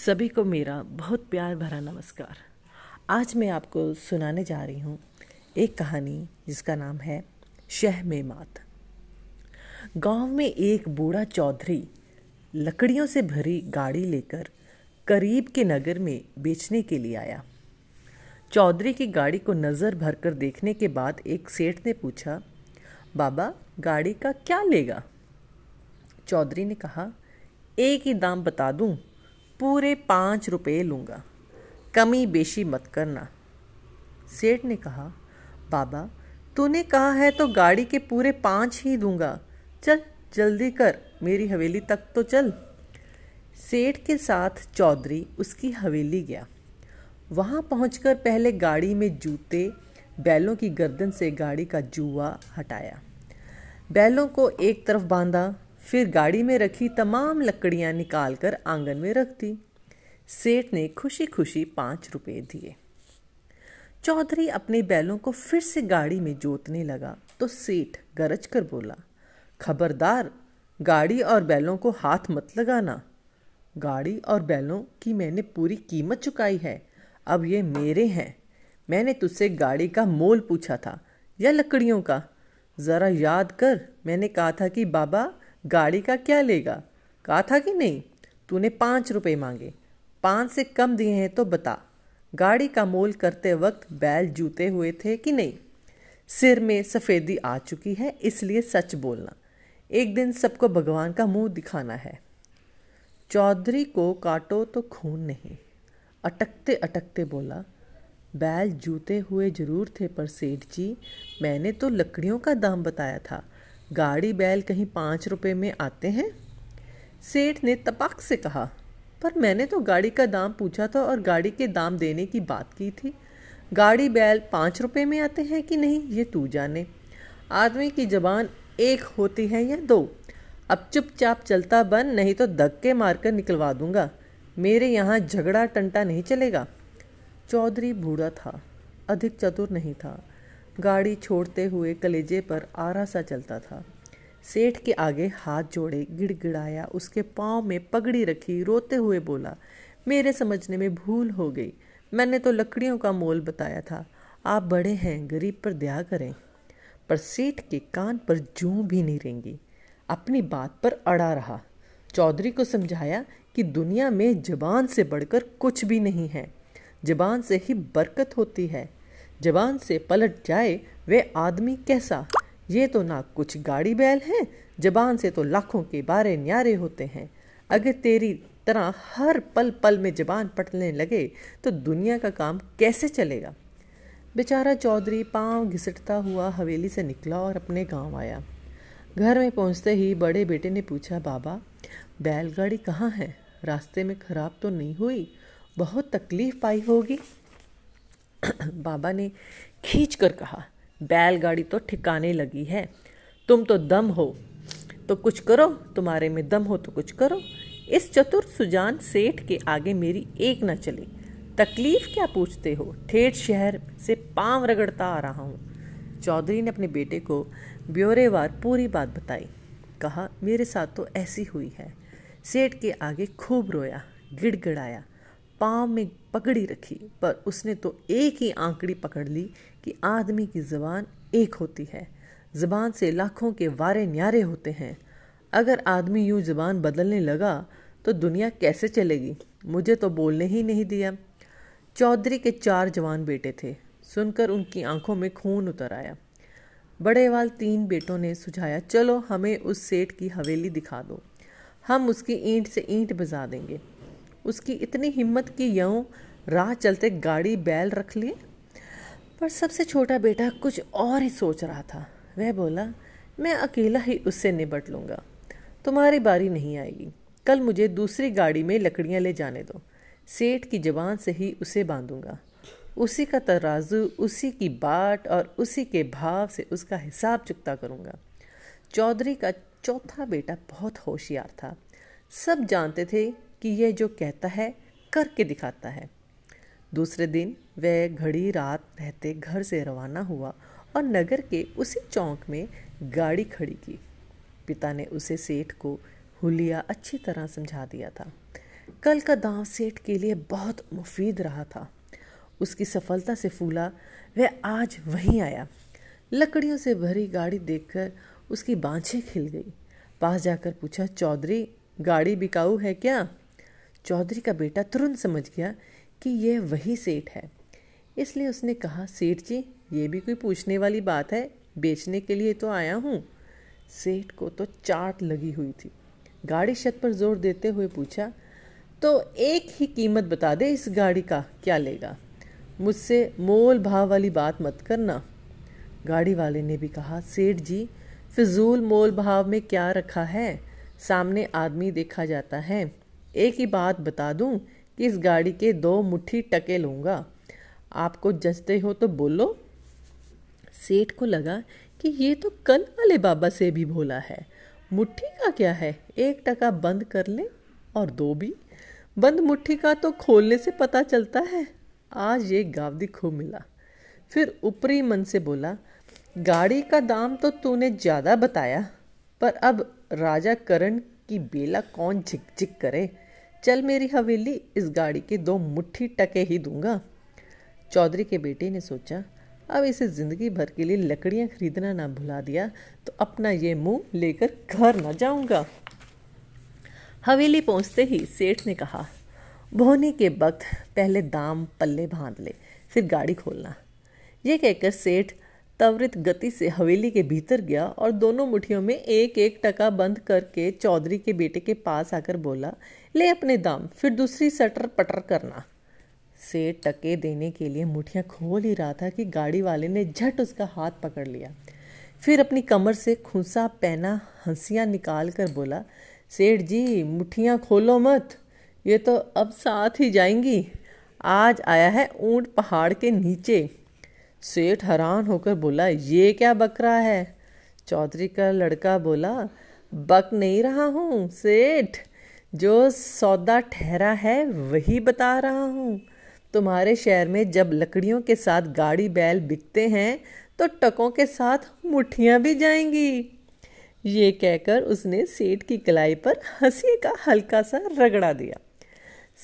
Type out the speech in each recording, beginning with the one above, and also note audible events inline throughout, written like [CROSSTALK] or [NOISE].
सभी को मेरा बहुत प्यार भरा नमस्कार। आज मैं आपको सुनाने जा रही हूँ एक कहानी जिसका नाम है शह में मात। गाँव में एक बूढ़ा चौधरी लकड़ियों से भरी गाड़ी लेकर करीब के नगर में बेचने के लिए आया। चौधरी की गाड़ी को नज़र भरकर देखने के बाद एक सेठ ने पूछा, बाबा, गाड़ी का क्या लेगा? चौधरी ने कहा, एक ही दाम बता दूँ पूरे पाँच रुपये लूँगा। कमी बेशी मत करना। सेठ ने कहा, बाबा, तूने कहा है तो गाड़ी के पूरे पाँच ही दूँगा। चल, जल्दी कर, मेरी हवेली तक तो चल। सेठ के साथ चौधरी उसकी हवेली गया। वहाँ पहुंचकर पहले गाड़ी में जूते, बैलों की गर्दन से गाड़ी का जुआ हटाया। बैलों को एक तरफ़ बांधा फिर गाड़ी में रखी तमाम लकड़ियाँ निकालकर आँगन में रख दी। सेठ ने खुशी खुशी पाँच रुपए दिए। चौधरी अपने बैलों को फिर से गाड़ी में जोतने लगा तो सेठ गरज कर बोला, खबरदार, गाड़ी और बैलों को हाथ मत लगाना। गाड़ी और बैलों की मैंने पूरी कीमत चुकाई है, अब ये मेरे हैं। मैंने तुझसे गाड़ी का मोल पूछा था या लकड़ियों का। ज़रा याद कर, मैंने कहा था कि बाबा गाड़ी का क्या लेगा? कहा था कि नहीं? तूने पाँच रुपये मांगे। पाँच से कम दिए हैं तो बता। गाड़ी का मोल करते वक्त बैल जूते हुए थे कि नहीं? सिर में सफ़ेदी आ चुकी है, इसलिए सच बोलना। एक दिन सबको भगवान का मुँह दिखाना है। चौधरी को काटो तो खून नहीं। अटकते अटकते बोला, बैल जूते हुए ज़रूर थे पर सेठ जी, मैंने तो लकड़ियों का दाम बताया था। गाड़ी बैल कहीं पाँच रुपए में आते हैं? सेठ ने तपाक से कहा, पर मैंने तो गाड़ी का दाम पूछा था और गाड़ी के दाम देने की बात की थी। गाड़ी बैल पाँच रुपए में आते हैं कि नहीं, ये तू जाने। आदमी की जबान एक होती है या दो? अब चुपचाप चलता बन, नहीं तो धक्के मारकर निकलवा दूँगा। मेरे यहाँ झगड़ा टंटा नहीं चलेगा। चौधरी बूढ़ा था, अधिक चतुर नहीं था। गाड़ी छोड़ते हुए कलेजे पर आरा सा चलता था। सेठ के आगे हाथ जोड़े गिड़गिड़ाया, उसके पाँव में पगड़ी रखी, रोते हुए बोला, मेरे समझने में भूल हो गई। मैंने तो लकड़ियों का मोल बताया था। आप बड़े हैं, गरीब पर दया करें। पर सेठ के कान पर जूं भी नहीं रेंगी। अपनी बात पर अड़ा रहा। चौधरी को समझाया कि दुनिया में जबान से बढ़कर कुछ भी नहीं है। जबान से ही बरकत होती है। जबान से पलट जाए, वे आदमी कैसा? ये तो ना कुछ गाड़ी बैल हैं, जबान से तो लाखों के बारे न्यारे होते हैं। अगर तेरी तरह हर पल पल में जबान पटने लगे तो दुनिया का काम कैसे चलेगा? बेचारा चौधरी पाँव घिसटता हुआ हवेली से निकला और अपने गाँव आया। घर में पहुँचते ही बड़े बेटे ने पूछा, बाबा, बैलगाड़ी कहाँ है? रास्ते में खराब तो नहीं हुई? बहुत तकलीफ़ पाई होगी? [COUGHS] बाबा ने खींच कर कहा, बैलगाड़ी तो ठिकाने लगी है। तुम तो दम हो तो कुछ करो। तुम्हारे में दम हो तो कुछ करो। इस चतुर सुजान सेठ के आगे मेरी एक न चली। तकलीफ़ क्या पूछते हो? ठेठ शहर से पाँव रगड़ता आ रहा हूँ। चौधरी ने अपने बेटे को ब्योरेवार पूरी बात बताई। कहा, मेरे साथ तो ऐसी हुई है। सेठ के आगे खूब रोया, गिड़गिड़ाया। पाँव में पकड़ी रखी, पर उसने तो एक ही आंकड़ी पकड़ ली कि आदमी की ज़बान एक होती है। ज़बान से लाखों के वारे न्यारे होते हैं। अगर आदमी यूँ ज़बान बदलने लगा तो दुनिया कैसे चलेगी? मुझे तो बोलने ही नहीं दिया। चौधरी के चार जवान बेटे थे। सुनकर उनकी आँखों में खून उतर आया। बड़े वाल तीन बेटों ने सुझाया, चलो, हमें उस सेठ की हवेली दिखा दो। हम उसकी ईंट से ईंट बजा देंगे। उसकी इतनी हिम्मत कि यूँ राह चलते गाड़ी बैल रख लिए। पर सबसे छोटा बेटा कुछ और ही सोच रहा था। वह बोला, मैं अकेला ही उससे निपट लूँगा। तुम्हारी बारी नहीं आएगी। कल मुझे दूसरी गाड़ी में लकड़ियाँ ले जाने दो। सेठ की जबान से ही उसे बांधूँगा। उसी का तराजू, उसी की बाट और उसी के भाव से उसका हिसाब चुकता करूँगा। चौधरी का चौथा बेटा बहुत होशियार था। सब जानते थे कि यह जो कहता है, करके दिखाता है। दूसरे दिन वह घड़ी रात रहते घर से रवाना हुआ और नगर के उसी चौक में गाड़ी खड़ी की। पिता ने उसे सेठ को हुलिया अच्छी तरह समझा दिया था। कल का दांव सेठ के लिए बहुत मुफीद रहा था। उसकी सफलता से फूला, वह आज वहीं आया। लकड़ियों से भरी गाड़ी देखकर उसकी बाँछें खिल गई। पास जाकर पूछा, चौधरी, गाड़ी बिकाऊ है क्या? चौधरी का बेटा तुरंत समझ गया कि यह वही सेठ है। इसलिए उसने कहा, सेठ जी, ये भी कोई पूछने वाली बात है? बेचने के लिए तो आया हूँ। सेठ को तो चाट लगी हुई थी। गाड़ी छत पर ज़ोर देते हुए पूछा तो एक ही कीमत बता दे इस गाड़ी का, क्या लेगा? मुझसे मोल भाव वाली बात मत करना। गाड़ी वाले ने भी कहा, सेठ जी, फिजूल मोल भाव में क्या रखा है? सामने आदमी देखा जाता है। एक ही बात बता दूँ कि इस गाड़ी के दो मुट्ठी टके लूँगा। आपको जचते हो तो बोलो। सेठ को लगा कि ये तो कल वाले बाबा से भी भोला है। मुट्ठी का क्या है? एक टका बंद कर ले और दो भी। बंद मुट्ठी का तो खोलने से पता चलता है। आज ये गावदी खूब मिला। फिर ऊपरी मन से बोला, गाड़ी का दाम तो तूने ज़्यादा बताया, पर अब राजा करण की बेला कौन झिक झिक करे? चल मेरी हवेली, इस गाड़ी के दो मुट्ठी टके ही दूँगा। चौधरी के बेटे ने सोचा, अब इसे ज़िंदगी भर के लिए लकड़ियाँ खरीदना ना भुला दिया तो अपना ये मुँह लेकर घर ना जाऊँगा। हवेली पहुँचते ही सेठ ने कहा बोने के वक्त पहले दाम पल्ले बाँध ले, फिर गाड़ी खोलना। ये कहकर सेठ त्वरित गति से हवेली के भीतर गया और दोनों मुठियों में एक एक टका बंद करके चौधरी के बेटे के पास आकर बोला, ले अपने दाम, फिर दूसरी सटर पटर करना। से टके देने के लिए मुठियाँ खोल ही रहा था कि गाड़ी वाले ने झट उसका हाथ पकड़ लिया। फिर अपनी कमर से खुसा पहना हंसियाँ निकाल कर बोला, सेठ जी, मुठियाँ खोलो मत, ये तो अब साथ ही जाएँगी। आज आया है ऊँट पहाड़ के नीचे। सेठ हैरान होकर बोला, ये क्या बकरा है? चौधरी का लड़का बोला, बक नहीं रहा हूँ, सेठ। जो सौदा ठहरा है, वही बता रहा हूँ। तुम्हारे शहर में जब लकड़ियों के साथ गाड़ी बैल बिकते हैं तो टकों के साथ मुठियाँ भी जाएँगी। ये कहकर उसने सेठ की कलाई पर हँसी का हल्का सा रगड़ा दिया।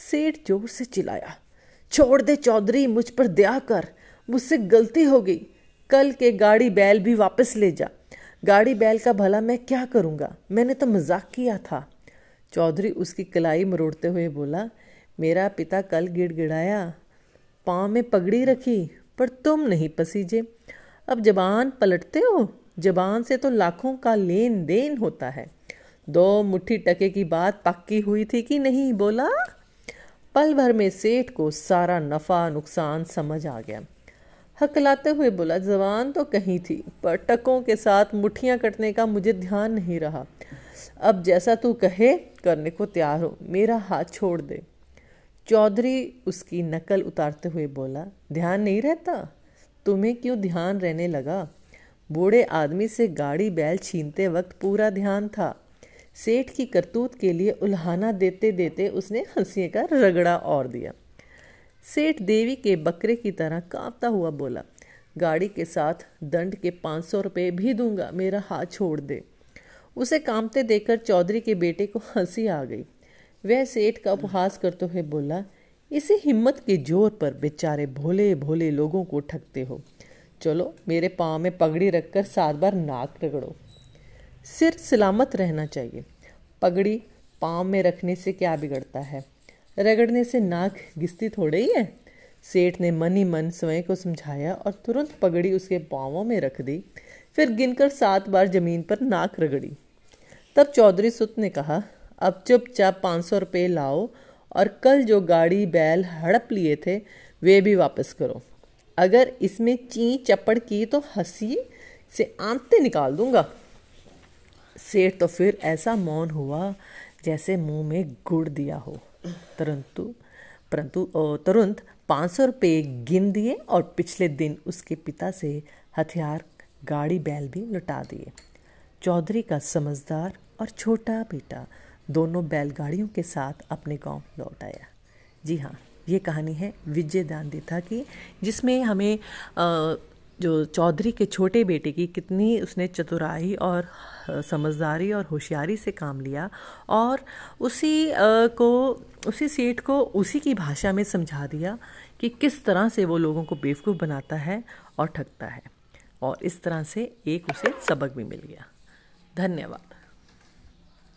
सेठ ज़ोर से चिल्लाया, छोड़ दे चौधरी, मुझ पर दया कर। मुझसे गलती हो गई। कल के गाड़ी बैल भी वापस ले जा। गाड़ी बैल का भला मैं क्या करूँगा? मैंने तो मज़ाक किया था। चौधरी उसकी कलाई मरोड़ते हुए बोला, मेरा पिता कल गिड़गिड़ाया, पाँव में पगड़ी रखी, पर तुम नहीं पसीजे। अब जबान पलटते हो? जबान से तो लाखों का लेन देन होता है। दो मुट्ठी टके की बात पक्की हुई थी कि नहीं बोला? पल भर में सेठ को सारा नफा नुकसान समझ आ गया। हकलाते हुए बोला, जवान तो कहीं थी, पर टकों के साथ मुठियाँ कटने का मुझे ध्यान नहीं रहा। अब जैसा तू कहे, करने को तैयार हो, मेरा हाथ छोड़ दे। चौधरी उसकी नकल उतारते हुए बोला, ध्यान नहीं रहता? तुम्हें क्यों ध्यान रहने लगा? बूढ़े आदमी से गाड़ी बैल छीनते वक्त पूरा ध्यान था। सेठ की करतूत के लिए उल्हाना देते देते उसने हँसी का रगड़ा और दिया। सेठ देवी के बकरे की तरह कांपता हुआ बोला, गाड़ी के साथ दंड के पाँच सौ रुपये भी दूँगा, मेरा हाथ छोड़ दे। उसे कांपते देखकर चौधरी के बेटे को हँसी आ गई। वह सेठ का उपहास करते हुए बोला, इसी हिम्मत के ज़ोर पर बेचारे भोले भोले लोगों को ठगते हो। चलो, मेरे पाँव में पगड़ी रखकर सात बार नाक रगड़ो सिर सलामत रहना चाहिए। पगड़ी पाँव में रखने से क्या बिगड़ता है? रगड़ने से नाक घिसती थोड़े ही। सेठ ने मन ही मन स्वयं को समझाया और तुरंत पगड़ी उसके पाँवों में रख दी। फिर गिनकर सात बार ज़मीन पर नाक रगड़ी। तब चौधरी सुत ने कहा, अब चुपचाप पाँच सौ रुपये लाओ और कल जो गाड़ी, बैल हड़प लिए थे, वे भी वापस करो। अगर इसमें ची चपड़ की तो हँसी से आंते निकाल दूँगा। सेठ तो फिर ऐसा मौन हुआ जैसे मुँह में गुड़ दिया हो। परंतु परंतु तुरंत पाँच सौ रुपये गिन दिए और पिछले दिन उसके पिता से हथियार, गाड़ी, बैल भी लुटा दिए। चौधरी का समझदार और छोटा बेटा दोनों बैलगाड़ियों के साथ अपने गाँव लौट आया। जी हाँ ये कहानी है विजय दान देथा की, जिसमें हमें जो चौधरी के छोटे बेटे की कितनी उसने चतुराई और समझदारी और होशियारी से काम लिया और उसी को, उसी सेठ को उसी की भाषा में समझा दिया कि किस तरह से वो लोगों को बेवकूफ़ बनाता है और ठगता है। और इस तरह से एक उसे सबक भी मिल गया। धन्यवाद।